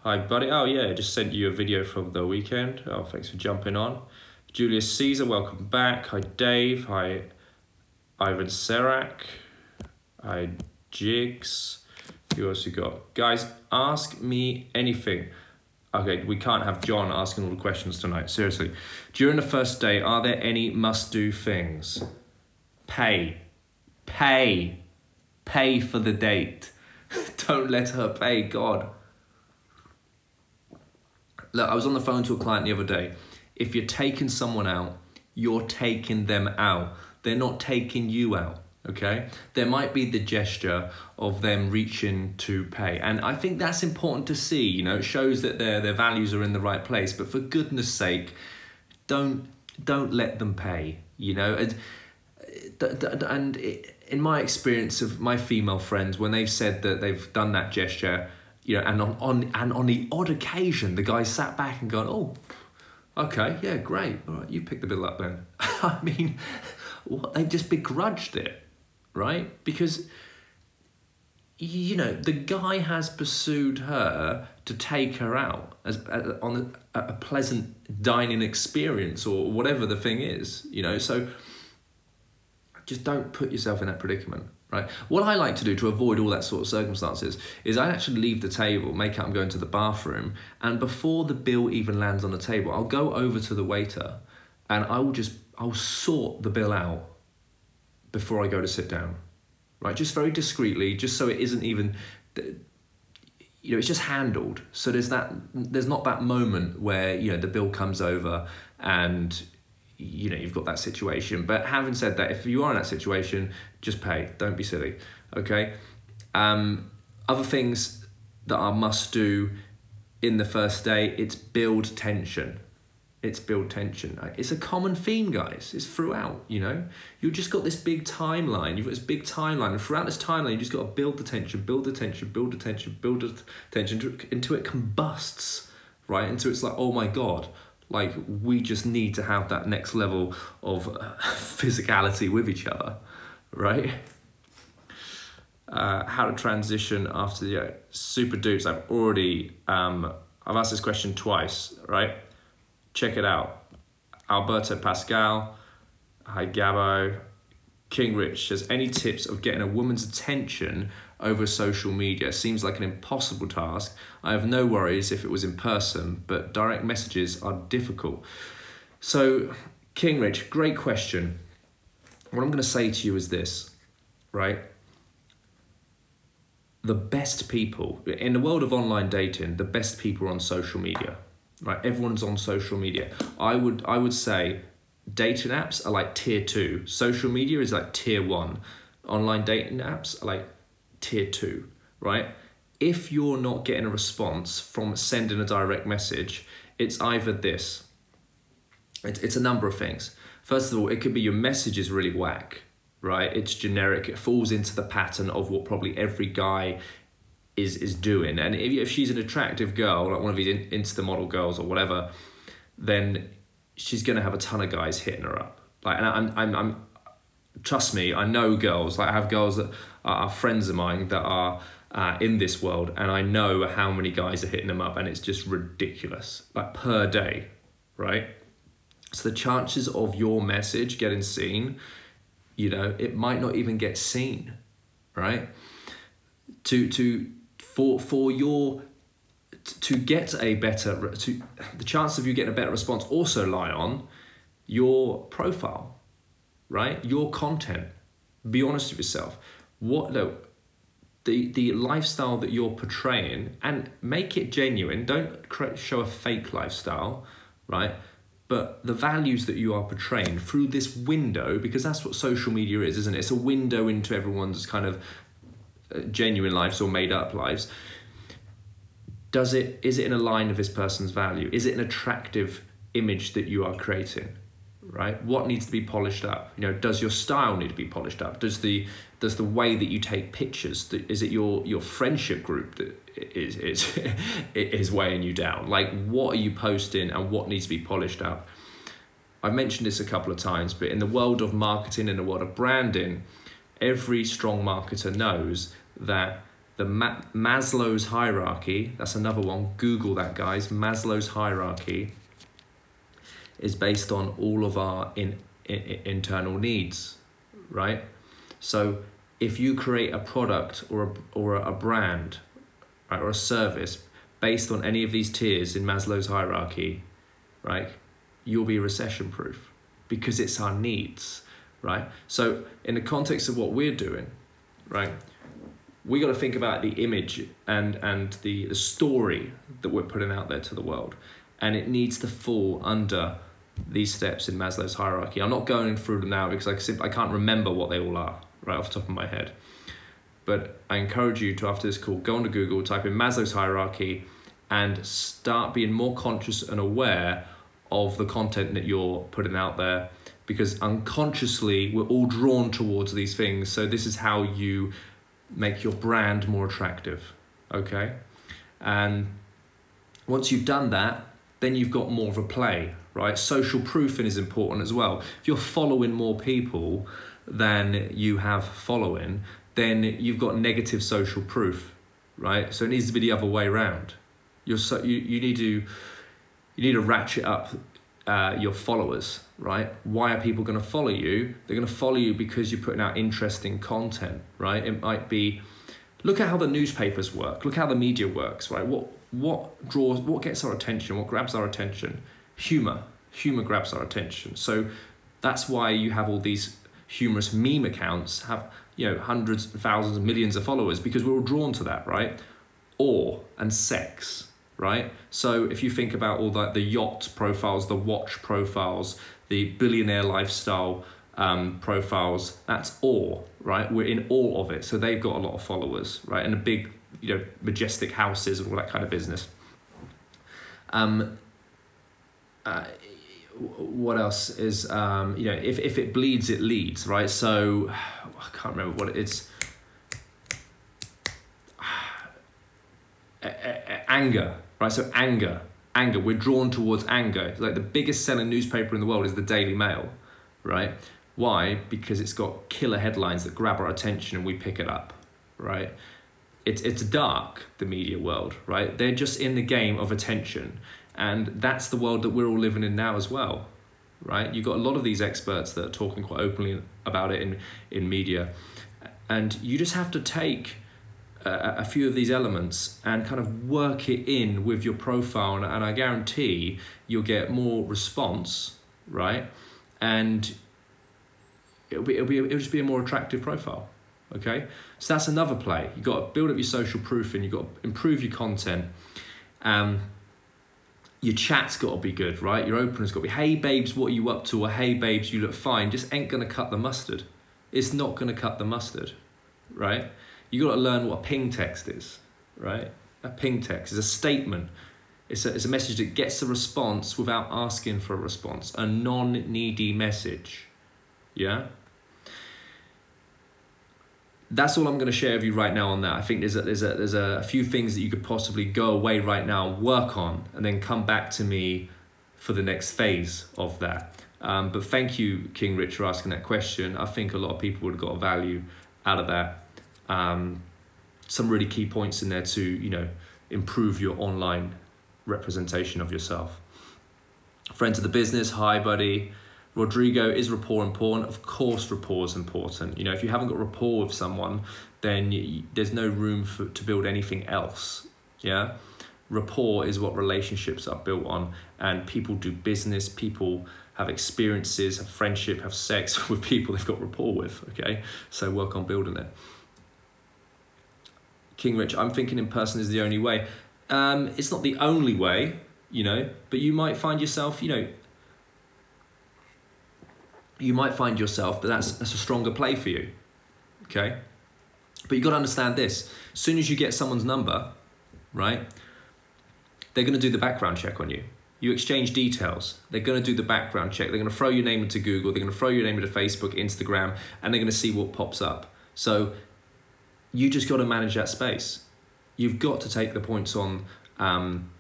Hi, buddy. Oh, yeah, just sent you a video from the weekend. Oh, thanks for jumping on. Julius Caesar, welcome back. Hi, Dave. Hi, Ivan Serak. Hi, Jigs. Who else you got? Guys, ask me anything. Okay, we can't have John asking all the questions tonight. Seriously. During the first day, are there any must do things? Pay. Pay. Pay for the date. <laughs> Don't let her pay, God. Look, I was on the phone to a client the other day. If you're taking someone out, you're taking them out. They're not taking you out okay there might be the gesture of them reaching to pay and i think that's important to see you know it shows that their their values are in the right place but for goodness sake don't don't let them pay you know and and in my experience of my female friends when they've said that they've done that gesture you know and on, on and on the odd occasion the guy sat back and gone oh okay yeah great. All right you pick the bill up then. <laughs> I mean what, they've just begrudged it right? Because you know the guy has pursued her to take her out as, as on a, a, pleasant dining experience or whatever the thing is you know? So just don't put yourself in that predicament right what i like to do to avoid all that sort of circumstances is i actually leave the table make out i'm going to the bathroom and before the bill even lands on the table i'll go over to the waiter and i will just i'll sort the bill out before I go to sit down, right? Just very discreetly, just so it isn't even, you know, it's just handled. So there's that, there's not that moment where you know the bill comes over and you know you've got that situation. But having said that, if you are in that situation, just pay. Don't be silly. Okay. Um, other things that I must do in the first day, it's build tension it's build tension. It's a common theme, guys. It's throughout, you know? You've just got this big timeline. You've got this big timeline. And throughout this timeline, you just got to build the tension, build the tension, build the tension, build the tension until it combusts, right? Until it's like, oh my God, like we just need to have that next level of uh, <laughs> physicality with each other, right? Uh, how to transition after the uh, super dupes. I've already, um, I've asked this question twice, right? check it out. Alberto Pascal, hi Gabo, King Rich has any tips of getting a woman's attention over social media? Seems like an impossible task. I have no worries if it was in person, but direct messages are difficult. So, King Rich, great question. What I'm going to say to you is this, right? The best people in the world of online dating, the best people are on social media right? Everyone's on social media. I would I would say dating apps are like tier two. Social media is like tier one. Online dating apps are like tier two, right? If you're not getting a response from sending a direct message, it's either this. It, it's a number of things. First of all, it could be your message is really whack, right? It's generic. It falls into the pattern of what probably every guy is is doing. And if, if she's an attractive girl, like one of these Insta model girls or whatever, then she's gonna have a ton of guys hitting her up. Like, and I'm I'm, I'm trust me, I know girls. Like, I have girls that are friends of mine that are. Uh, in this world, and I know how many guys are hitting them up, and it's just ridiculous, like per day, right? So the chances of your message getting seen, you know, it might not even get seen, right? To to for for your to get a better to the chance of you getting a better response also lie on your profile right your content be honest with yourself what no the the lifestyle that you're portraying and make it genuine. Don't show a fake lifestyle right? But the values that you are portraying through this window because that's what social media is isn't it? It's a window into everyone's kind of uh, genuine lives or made up lives. Does it is it in a line of this person's value? Is it an attractive image that you are creating right? What needs to be polished up? You know does your style need to be polished up? Does the does the way that you take pictures is it your your friendship group that is is <laughs> is weighing you down like what are you posting and what needs to be polished up i've mentioned this a couple of times but in the world of marketing in the world of branding every strong marketer knows that the Ma- Maslow's hierarchy, that's another one, Google that, guys. Maslow's hierarchy is based on all of our in, in, internal needs, right? So if you create a product or a, or a brand right, or a service based on any of these tiers in Maslow's hierarchy, right, you'll be recession proof because it's our needs, right? So, in the context of what we're doing, right, we got to think about the image and and the, the story that we're putting out there to the world, and it needs to fall under these steps in Maslow's hierarchy. I'm not going through them now because I I can't remember what they all are right off the top of my head. But I encourage you to after this call go onto Google, type in Maslow's hierarchy, and start being more conscious and aware of the content that you're putting out there because unconsciously we're all drawn towards these things. So this is how you make your brand more attractive. Okay? And once you've done that, then you've got more of a play, right? Social proofing is important as well. If you're following more people than you have following, then you've got negative social proof, right? So it needs to be the other way around. You're so, you, you need to you need to ratchet up uh, your followers, right? Why are people going to follow you? They're going to follow you because you're putting out interesting content, right? It might be, look at how the newspapers work. Look how the media works, right? What what draws, what gets our attention? What grabs our attention? Humor. Humor grabs our attention. So that's why you have all these humorous meme accounts have you know hundreds, thousands, millions of followers because we're all drawn to that, right? Awe and sex right? So if you think about all the, the yacht profiles, the watch profiles, the billionaire lifestyle um, profiles, that's awe, right? We're in awe of it. So they've got a lot of followers, right? And a big, you know, majestic houses and all that kind of business. Um, uh, what else is, um, you know, if, if it bleeds, it leads, right? So I can't remember what it is. <sighs> anger, right? So anger, anger. We're drawn towards anger. Like the biggest selling newspaper in the world is the Daily Mail, right? Why? Because it's got killer headlines that grab our attention and we pick it up, right? It's it's dark, the media world, right? They're just in the game of attention, and that's the world that we're all living in now as well, right? You've got a lot of these experts that are talking quite openly about it in in media, and you just have to take a, a few of these elements and kind of work it in with your profile, and, and I guarantee you'll get more response, right? And it'll be, it'll be it'll just be a more attractive profile. Okay, so that's another play. You've got to build up your social proof, and you got to improve your content. Um, your chat's got to be good, right? Your opener's got to be, hey babes, what are you up to? Or hey babes, you look fine. Just ain't gonna cut the mustard. It's not gonna cut the mustard, right? you got to learn what a ping text is, right? A ping text is a statement. It's a, it's a message that gets a response without asking for a response, a non needy message. Yeah? That's all I'm going to share with you right now on that. I think there's a, there's, a, there's a few things that you could possibly go away right now, work on, and then come back to me for the next phase of that. Um, but thank you, King Rich, for asking that question. I think a lot of people would have got value out of that um, some really key points in there to you know improve your online representation of yourself. Friends of the business, hi buddy. Rodrigo, is rapport important? Of course, rapport is important. You know, if you haven't got rapport with someone, then you, there's no room for, to build anything else. Yeah, rapport is what relationships are built on, and people do business. People have experiences, have friendship, have sex <laughs> with people they've got rapport with. Okay, so work on building it. King Rich, I'm thinking in person is the only way. Um, it's not the only way, you know, but you might find yourself, you know, you might find yourself that that's, that's a stronger play for you. Okay? But you've got to understand this. As soon as you get someone's number, right, they're going to do the background check on you. You exchange details. They're going to do the background check. They're going to throw your name into Google. They're going to throw your name into Facebook, Instagram, and they're going to see what pops up. So you just got to manage that space. You've got to take the points on um,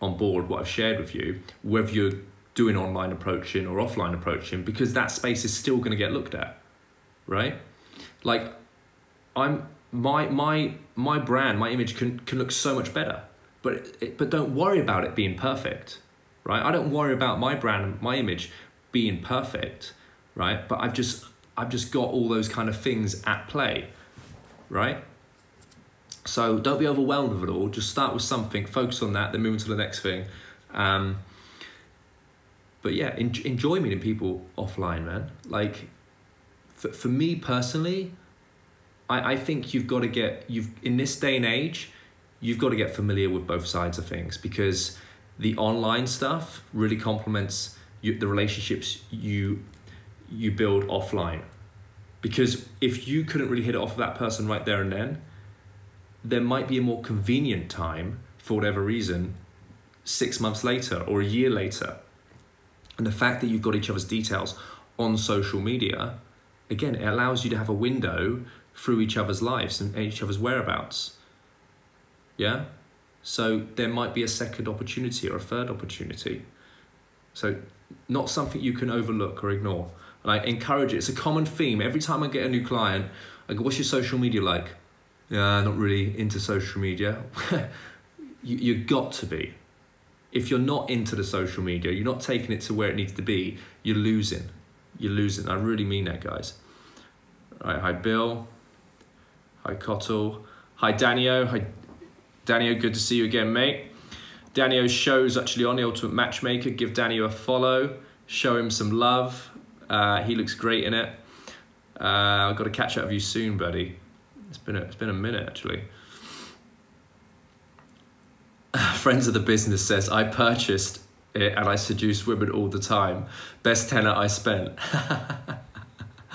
on board what I've shared with you, whether you're doing online approaching or offline approaching, because that space is still going to get looked at, right? Like, I'm my my my brand, my image can can look so much better, but it, but don't worry about it being perfect, right? I don't worry about my brand, my image being perfect, right? But I've just I've just got all those kind of things at play right? So don't be overwhelmed with it all. Just start with something, focus on that, then move on to the next thing. Um, but yeah, en- enjoy meeting people offline, man. Like, for, for me personally, I, I think you've got to get you've in this day and age, you've got to get familiar with both sides of things because the online stuff really complements you, the relationships you you build offline. Because if you couldn't really hit it off with that person right there and then, there might be a more convenient time for whatever reason six months later or a year later. And the fact that you've got each other's details on social media, again, it allows you to have a window through each other's lives and each other's whereabouts. Yeah? So there might be a second opportunity or a third opportunity. So, not something you can overlook or ignore. And I encourage it. It's a common theme. Every time I get a new client, I go, What's your social media like? Yeah, not really into social media. <laughs> you, you got to be. If you're not into the social media, you're not taking it to where it needs to be, you're losing. You're losing. I really mean that, guys. All right, hi, Bill. Hi, Cottle. Hi, Danio. Hi, Danio. Good to see you again, mate. Danio's show's actually on the Ultimate Matchmaker. Give Danio a follow. Show him some love. Uh, he looks great in it. Uh, I've got to catch up with you soon, buddy. It's been a, it's been a minute actually. <sighs> Friends of the business says I purchased it and I seduce women all the time. Best tenner I spent. <laughs>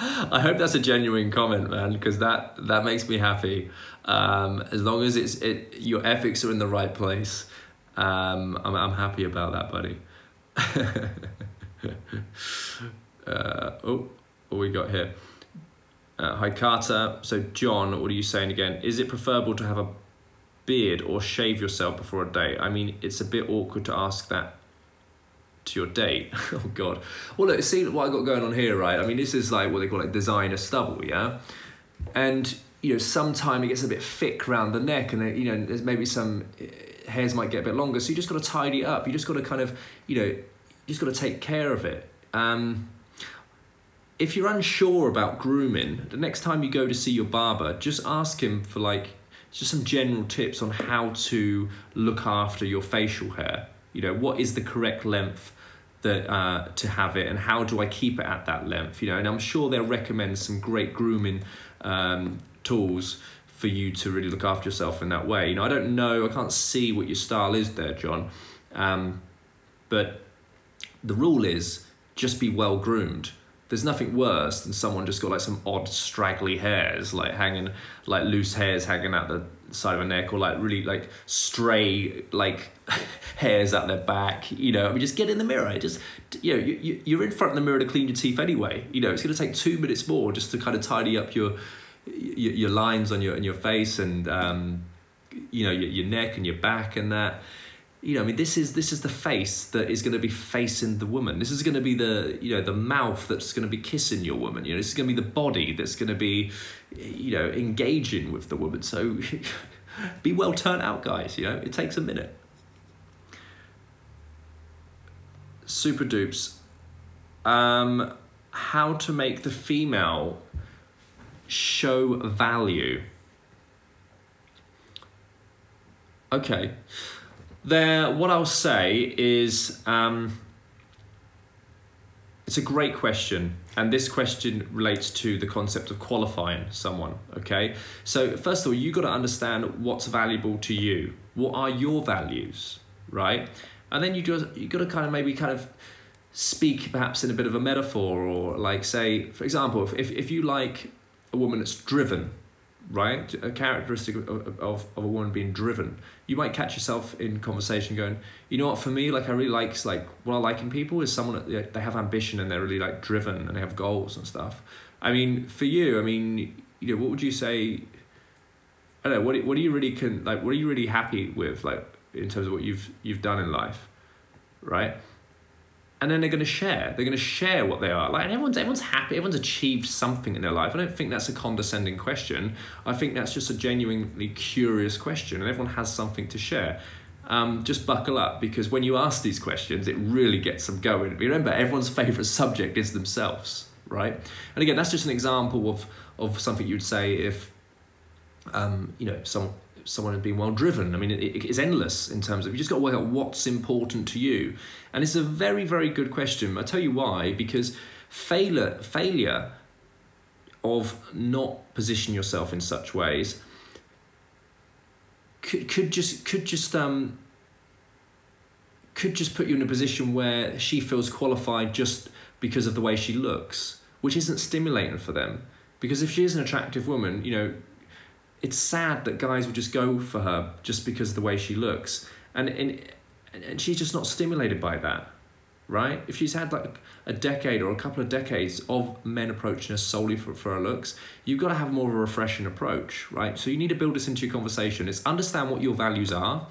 I hope that's a genuine comment, man, because that that makes me happy. Um, as long as it's it, your ethics are in the right place, um, I'm I'm happy about that, buddy. <laughs> uh, oh, what we got here? Uh, hi Carter. So John, what are you saying again? Is it preferable to have a beard or shave yourself before a date? I mean, it's a bit awkward to ask that to your date. <laughs> oh God. Well, look, see what I got going on here, right? I mean, this is like what they call like designer stubble, yeah. And you know, sometime it gets a bit thick around the neck, and you know, there's maybe some uh, hairs might get a bit longer. So you just got to tidy it up. You just got to kind of, you know, you just got to take care of it. Um, if you're unsure about grooming, the next time you go to see your barber, just ask him for like just some general tips on how to look after your facial hair. You know, what is the correct length that uh, to have it, and how do I keep it at that length? You know, and I'm sure they'll recommend some great grooming um, tools for you to really look after yourself in that way. You know, I don't know, I can't see what your style is there, John, um, but the rule is just be well groomed there's nothing worse than someone just got like some odd straggly hairs like hanging like loose hairs hanging out the side of a neck or like really like stray like <laughs> hairs out their back you know? I mean just get in the mirror. Just you know you, you're in front of the mirror to clean your teeth anyway you know? It's going to take two minutes more just to kind of tidy up your your, your lines on your on your face and um, you know your, your neck and your back and that you know, I mean, this is this is the face that is going to be facing the woman. This is going to be the you know the mouth that's going to be kissing your woman. You know, this is going to be the body that's going to be, you know, engaging with the woman. So, <laughs> be well turned out, guys. You know, it takes a minute. Super dupes. Um, how to make the female show value. Okay there, what I'll say is um, it's a great question, and this question relates to the concept of qualifying someone. Okay, so first of all, you've got to understand what's valuable to you. What are your values, right? And then you just you got to kind of maybe kind of speak perhaps in a bit of a metaphor, or like say, for example, if, if you like a woman that's driven, right? A characteristic of, of, of a woman being driven. You might catch yourself in conversation going, you know what, for me, like I really like, like what I like in people is someone that they have ambition and they're really like driven and they have goals and stuff. I mean, for you, I mean, you know, what would you say? I don't know. What what are you really can like? What are you really happy with, like in terms of what you've you've done in life, right? And then they're going to share. They're going to share what they are. Like, everyone's everyone's happy. Everyone's achieved something in their life. I don't think that's a condescending question. I think that's just a genuinely curious question, and everyone has something to share. Um, just buckle up because when you ask these questions, it really gets them going. Remember, everyone's <laughs> favorite subject is themselves, right? And again, that's just an example of of something you'd say if, um, you know, some someone who's been well driven. I mean, it, it's endless in terms of you just got to work out what's important to you. And it's a very, very good question. I tell you why, because failure, failure of not position yourself in such ways could, could just could just um could just put you in a position where she feels qualified just because of the way she looks, which isn't stimulating for them. Because if she is an attractive woman, you know, it's sad that guys would just go for her just because of the way she looks. And, and, and she's just not stimulated by that, right? If she's had like a decade or a couple of decades of men approaching her solely for, for her looks, you've got to have more of a refreshing approach, right? So you need to build this into your conversation. It's understand what your values are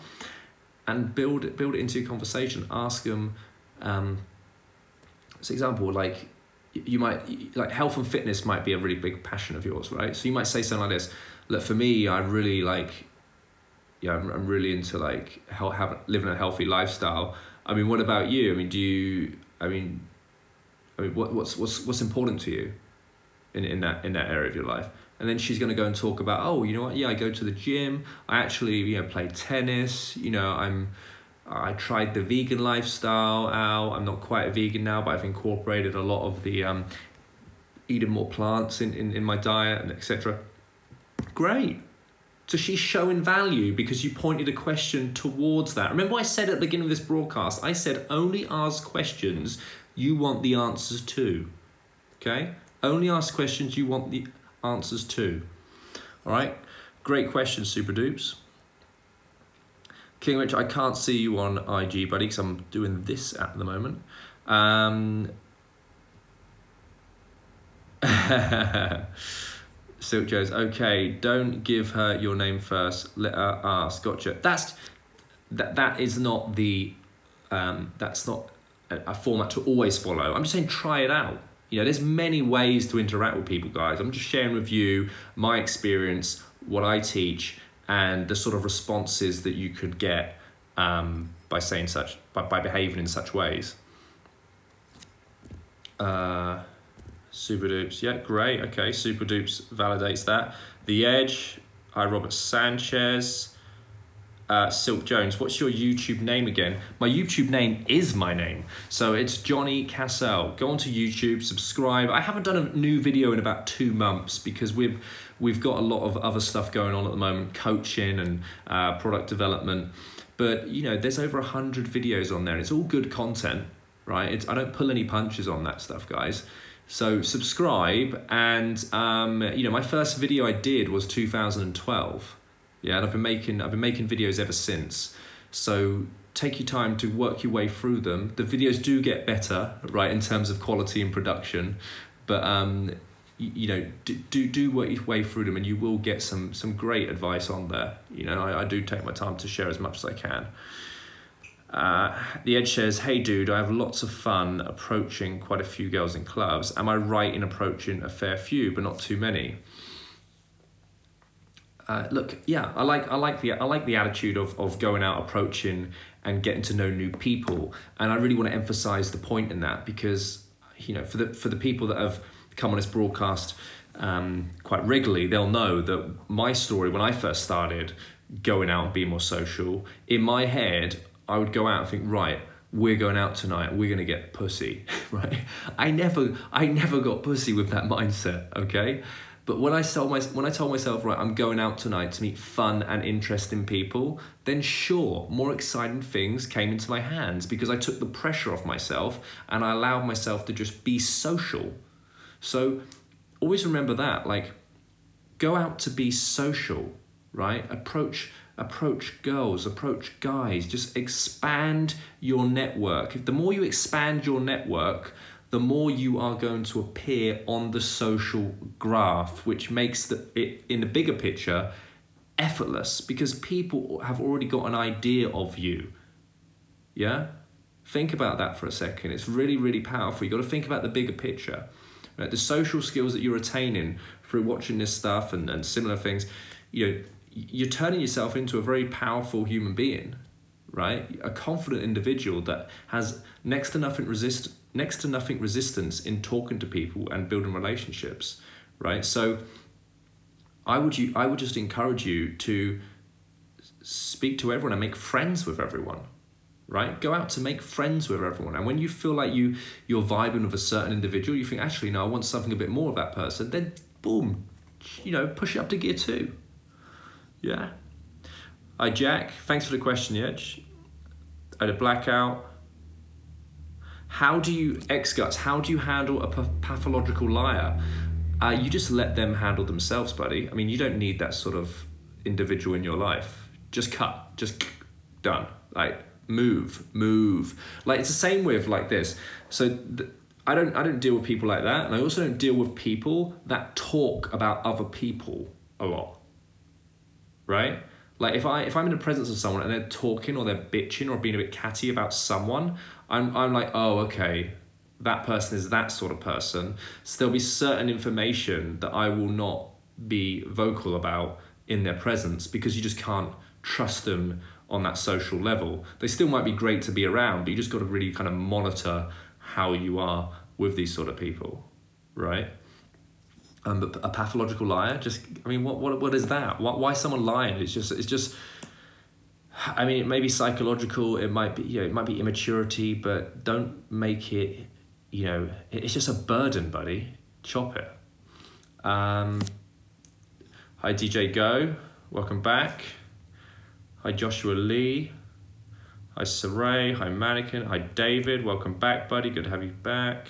and build it, build it into your conversation. Ask them, um, for example, like you might like health and fitness might be a really big passion of yours, right? So you might say something like this look for me i really like yeah i'm, I'm really into like how have, living a healthy lifestyle. I mean what about you? I mean do you i mean i mean what, what's what's what's important to you in, in that in that area of your life? And then she's going to go and talk about oh you know what? Yeah i go to the gym. I actually you know play tennis. You know i'm I tried the vegan lifestyle out. I'm not quite a vegan now, but I've incorporated a lot of the um, eating more plants in, in, in my diet and etc. Great. So she's showing value because you pointed a question towards that. Remember, I said at the beginning of this broadcast, I said only ask questions you want the answers to. Okay? Only ask questions you want the answers to. All right? Great question, Super Dupes. King Rich, I can't see you on IG, buddy, because I'm doing this at the moment. Um, <laughs> Silk Joe's okay. Don't give her your name first. Let her ask. Gotcha. That's that. That is not the. Um, that's not a, a format to always follow. I'm just saying try it out. You know, there's many ways to interact with people, guys. I'm just sharing with you my experience, what I teach, and the sort of responses that you could get um, by saying such, by, by behaving in such ways. Uh, Super Dupes, yeah, great. Okay, Super Dupes validates that. The Edge, I Robert Sanchez. Uh, Silk Jones, what's your YouTube name again? My YouTube name is my name. So it's Johnny Cassell. Go onto YouTube, subscribe. I haven't done a new video in about two months because we've we've got a lot of other stuff going on at the moment, coaching and uh, product development. But you know, there's over a hundred videos on there. It's all good content, right? It's, I don't pull any punches on that stuff, guys. So subscribe, and um, you know my first video I did was 2012. Yeah, and I've been making I've been making videos ever since. So take your time to work your way through them. The videos do get better, right, in terms of quality and production, but um, you, you know do, do do work your way through them, and you will get some some great advice on there. You know, I, I do take my time to share as much as I can. Uh, the Edge says, Hey dude, I have lots of fun approaching quite a few girls in clubs. Am I right in approaching a fair few, but not too many? Uh, look, yeah, I like I like the I like the attitude of, of going out approaching and getting to know new people, and I really want to emphasize the point in that because you know for the for the people that have come on this broadcast um, quite regularly, they'll know that my story when I first started going out and being more social in my head I would go out and think, right, we're going out tonight, we're gonna get pussy, <laughs> right? I never, I never got pussy with that mindset, okay? But when I told my, when I told myself, right, I'm going out tonight to meet fun and interesting people, then sure, more exciting things came into my hands because I took the pressure off myself and I allowed myself to just be social. So always remember that, like, go out to be social, right? Approach approach girls, approach guys, just expand your network. The more you expand your network, the more you are going to appear on the social graph, which makes the, it in the bigger picture effortless because people have already got an idea of you. Yeah? Think about that for a second. It's really, really powerful. You've got to think about the bigger picture. Right? The social skills that you're attaining through watching this stuff and, and similar things, you know, you're turning yourself into a very powerful human being, right? A confident individual that has next to nothing resist next to nothing resistance in talking to people and building relationships, right? So I would you I would just encourage you to speak to everyone and make friends with everyone right go out to make friends with everyone and when you feel like you you're vibing with a certain individual you think actually no i want something a bit more of that person then boom you know push it up to gear two yeah. Hi jack. Thanks for the question Yedge. i had a blackout. How do you ex guts how do you handle a pathological liar? Uh, you just let them handle themselves buddy. I mean you don't need that sort of individual in your life. Just cut. Just <sniffs> done. Like move. Move. Like it's the same with like this. So th- i don't i don't deal with people like that and i also don't deal with people that talk about other people a lot right like if i if i'm in the presence of someone and they're talking or they're bitching or being a bit catty about someone i'm i'm like oh okay that person is that sort of person so there'll be certain information that i will not be vocal about in their presence because you just can't trust them on that social level. They still might be great to be around, but you just got to really kind of monitor how you are with these sort of people, right? Um, a pathological liar, just I mean, what what what is that? Why, why someone lying? It's just it's just. I mean, it may be psychological. It might be you know, it might be immaturity, but don't make it. You know, it's just a burden, buddy. Chop it. Um, hi, DJ Go. Welcome back. Hi, Joshua Lee. Hi, Saray. Hi, Mannequin. Hi, David. Welcome back, buddy. Good to have you back.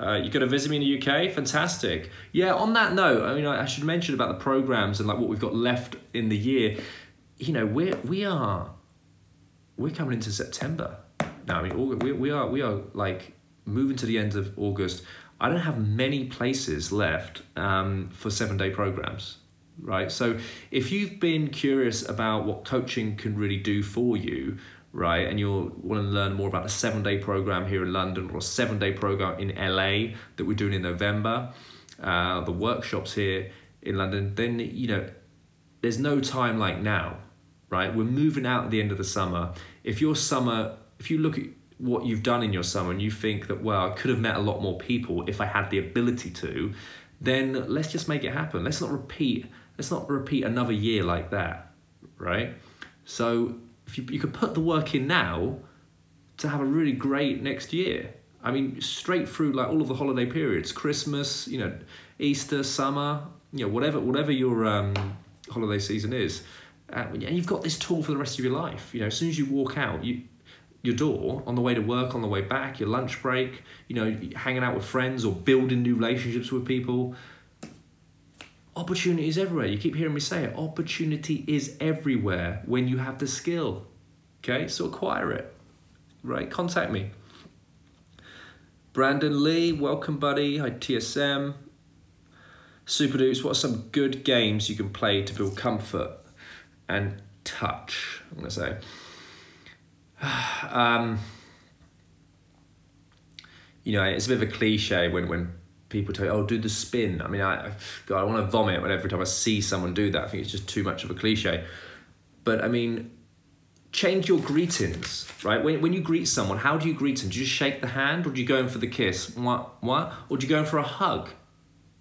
Uh, you got to visit me in the UK? Fantastic. Yeah, on that note, I mean, I should mention about the programs and like what we've got left in the year. You know, we're, we are, we're coming into September now. I mean, we, we are, we are like moving to the end of August. I don't have many places left um, for seven day programs right? So if you've been curious about what coaching can really do for you, right, and you'll want to learn more about the seven day program here in London or a seven day program in LA that we're doing in November, uh, the workshops here in London, then you know there's no time like now, right? We're moving out at the end of the summer. If your summer, if you look at what you've done in your summer and you think that well, I could have met a lot more people if I had the ability to, then let's just make it happen. Let's not repeat let's not repeat another year like that, right? So if you, you could put the work in now to have a really great next year. I mean, straight through like all of the holiday periods, Christmas, you know, Easter, summer, you know, whatever whatever your um, holiday season is, uh, and you've got this tool for the rest of your life. You know, as soon as you walk out, you your door on the way to work, on the way back, your lunch break, you know, hanging out with friends or building new relationships with people opportunity is everywhere. You keep hearing me say it. Opportunity is everywhere when you have the skill. Okay, so acquire it. Right, contact me. Brandon Lee, welcome, buddy. Hi, TSM. Super Dupes, what are some good games you can play to build comfort and touch? I'm going to say. <sighs> Um, you know, it's a bit of a cliche when, when people tell you, oh, do the spin. I mean, I, God, I want to vomit when every time I see someone do that. I think it's just too much of a cliche. But I mean, change your greetings, right? When, when you greet someone, how do you greet them? Do you just shake the hand or do you go in for the kiss? What? What? Or do you go in for a hug?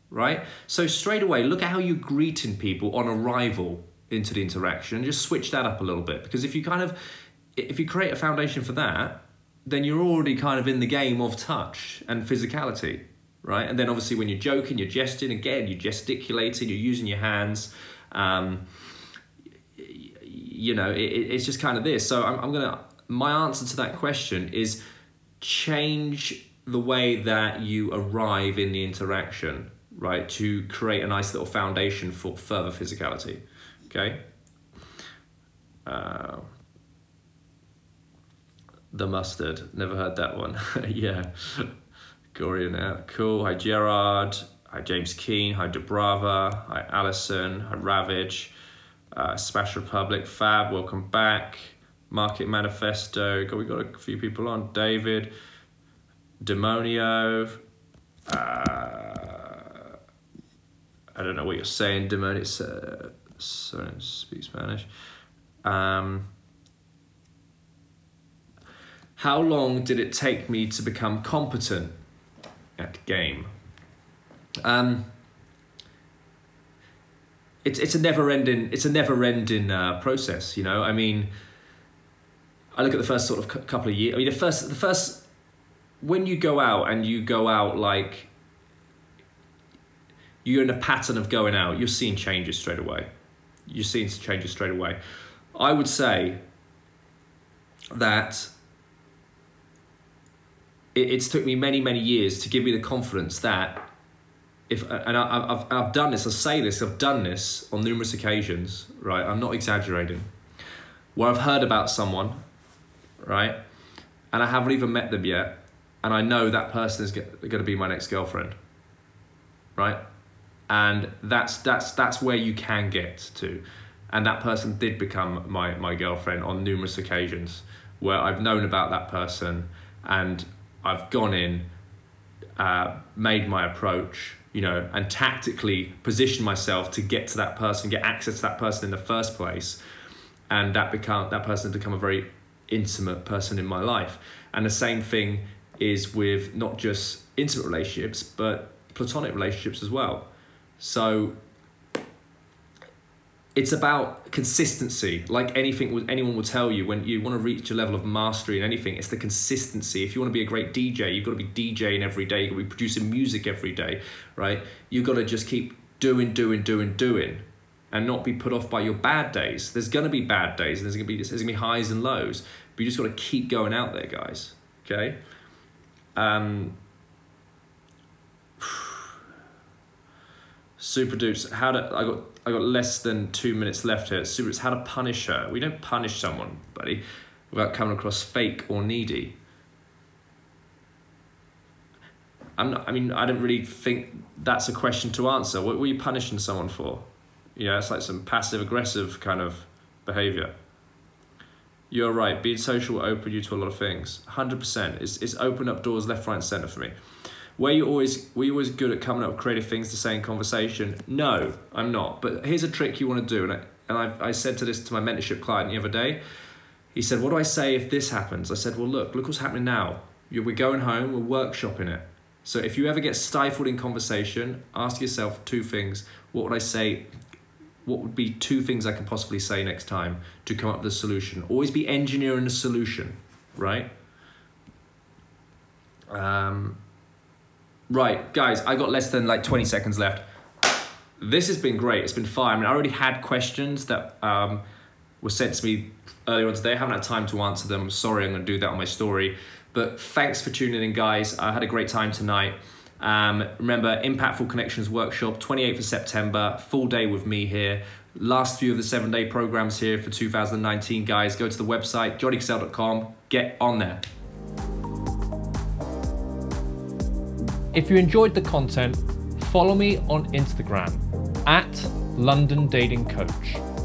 Right? So straight away, look at how you're greeting people on arrival into the interaction and just switch that up a little bit. Because if you kind of, if you create a foundation for that, then you're already kind of in the game of touch and physicality right? And then obviously when you're joking, you're jesting again, you're gesticulating, you're using your hands. Um, you know, it, it's just kind of this. So I'm, I'm gonna. My answer to that question is change the way that you arrive in the interaction, right? To create a nice little foundation for further physicality. Okay. Uh, the mustard. Never heard that one. <laughs> yeah. Gorian out. Cool. Hi, Gerard. Hi, James Keane. Hi, Debrava. Hi, Allison. Hi, Ravage. Uh, Smash Republic. Fab, welcome back. Market Manifesto. we got a few people on. David. Demonio. Uh, I don't know what you're saying, Demonio. Uh, so I don't speak Spanish. Um, how long did it take me to become competent? At game. Um, it's it's a never ending it's a never ending uh, process. You know, I mean, I look at the first sort of cu- couple of years. I mean, the first the first when you go out and you go out like you're in a pattern of going out, you're seeing changes straight away. You're seeing changes straight away. I would say that it, it's took me many many years to give me the confidence that if and I, I've I've done this. I say this. I've done this on numerous occasions. Right. I'm not exaggerating. Where I've heard about someone, right, and I haven't even met them yet, and I know that person is going to be my next girlfriend. Right, and that's that's that's where you can get to, and that person did become my my girlfriend on numerous occasions, where I've known about that person, and I've gone in, uh, made my approach, you know, and tactically positioned myself to get to that person, get access to that person in the first place, and that become that person has become a very intimate person in my life. And the same thing is with not just intimate relationships, but platonic relationships as well. So it's about consistency. Like anything anyone will tell you when you want to reach a level of mastery in anything it's the consistency. If you want to be a great dj you've got to be djing every day you've got to be producing music every day right? You've got to just keep doing doing doing doing and not be put off by your bad days. There's going to be bad days and there's going to be there's going to be highs and lows but you just got to keep going out there guys okay? Um super dupes how to i got I got less than two minutes left here. Super, it's how to punish her. We don't punish someone, buddy, without coming across fake or needy. I'm not, I mean, I don't really think that's a question to answer. What were you punishing someone for? You know, it's like some passive aggressive kind of behavior. You're right. Being social will open you to a lot of things. Hundred percent. It's it's opened up doors left, right, and center for me. Were you always were you always good at coming up with creative things to say in conversation? No, I'm not. But here's a trick you want to do, and I, and I, I said to this to my mentorship client the other day. He said, "What do I say if this happens?" I said, "Well, look, look what's happening now. We're going home. We're workshopping it. So if you ever get stifled in conversation, ask yourself two things: What would I say? What would be two things I can possibly say next time to come up with a solution? Always be engineering a solution, right? Um, Right, guys, I got less than like 20 seconds left. This has been great. It's been fun. I mean, I already had questions that um, were sent to me earlier on today. I haven't had time to answer them. Sorry, I'm going to do that on my story. But thanks for tuning in, guys. I had a great time tonight. Um, remember, Impactful Connections Workshop, 28th of September, full day with me here. Last few of the seven day programs here for 2019, guys. Go to the website, johnnycassell.com, get on there. If you enjoyed the content, follow me on Instagram at London Dating Coach.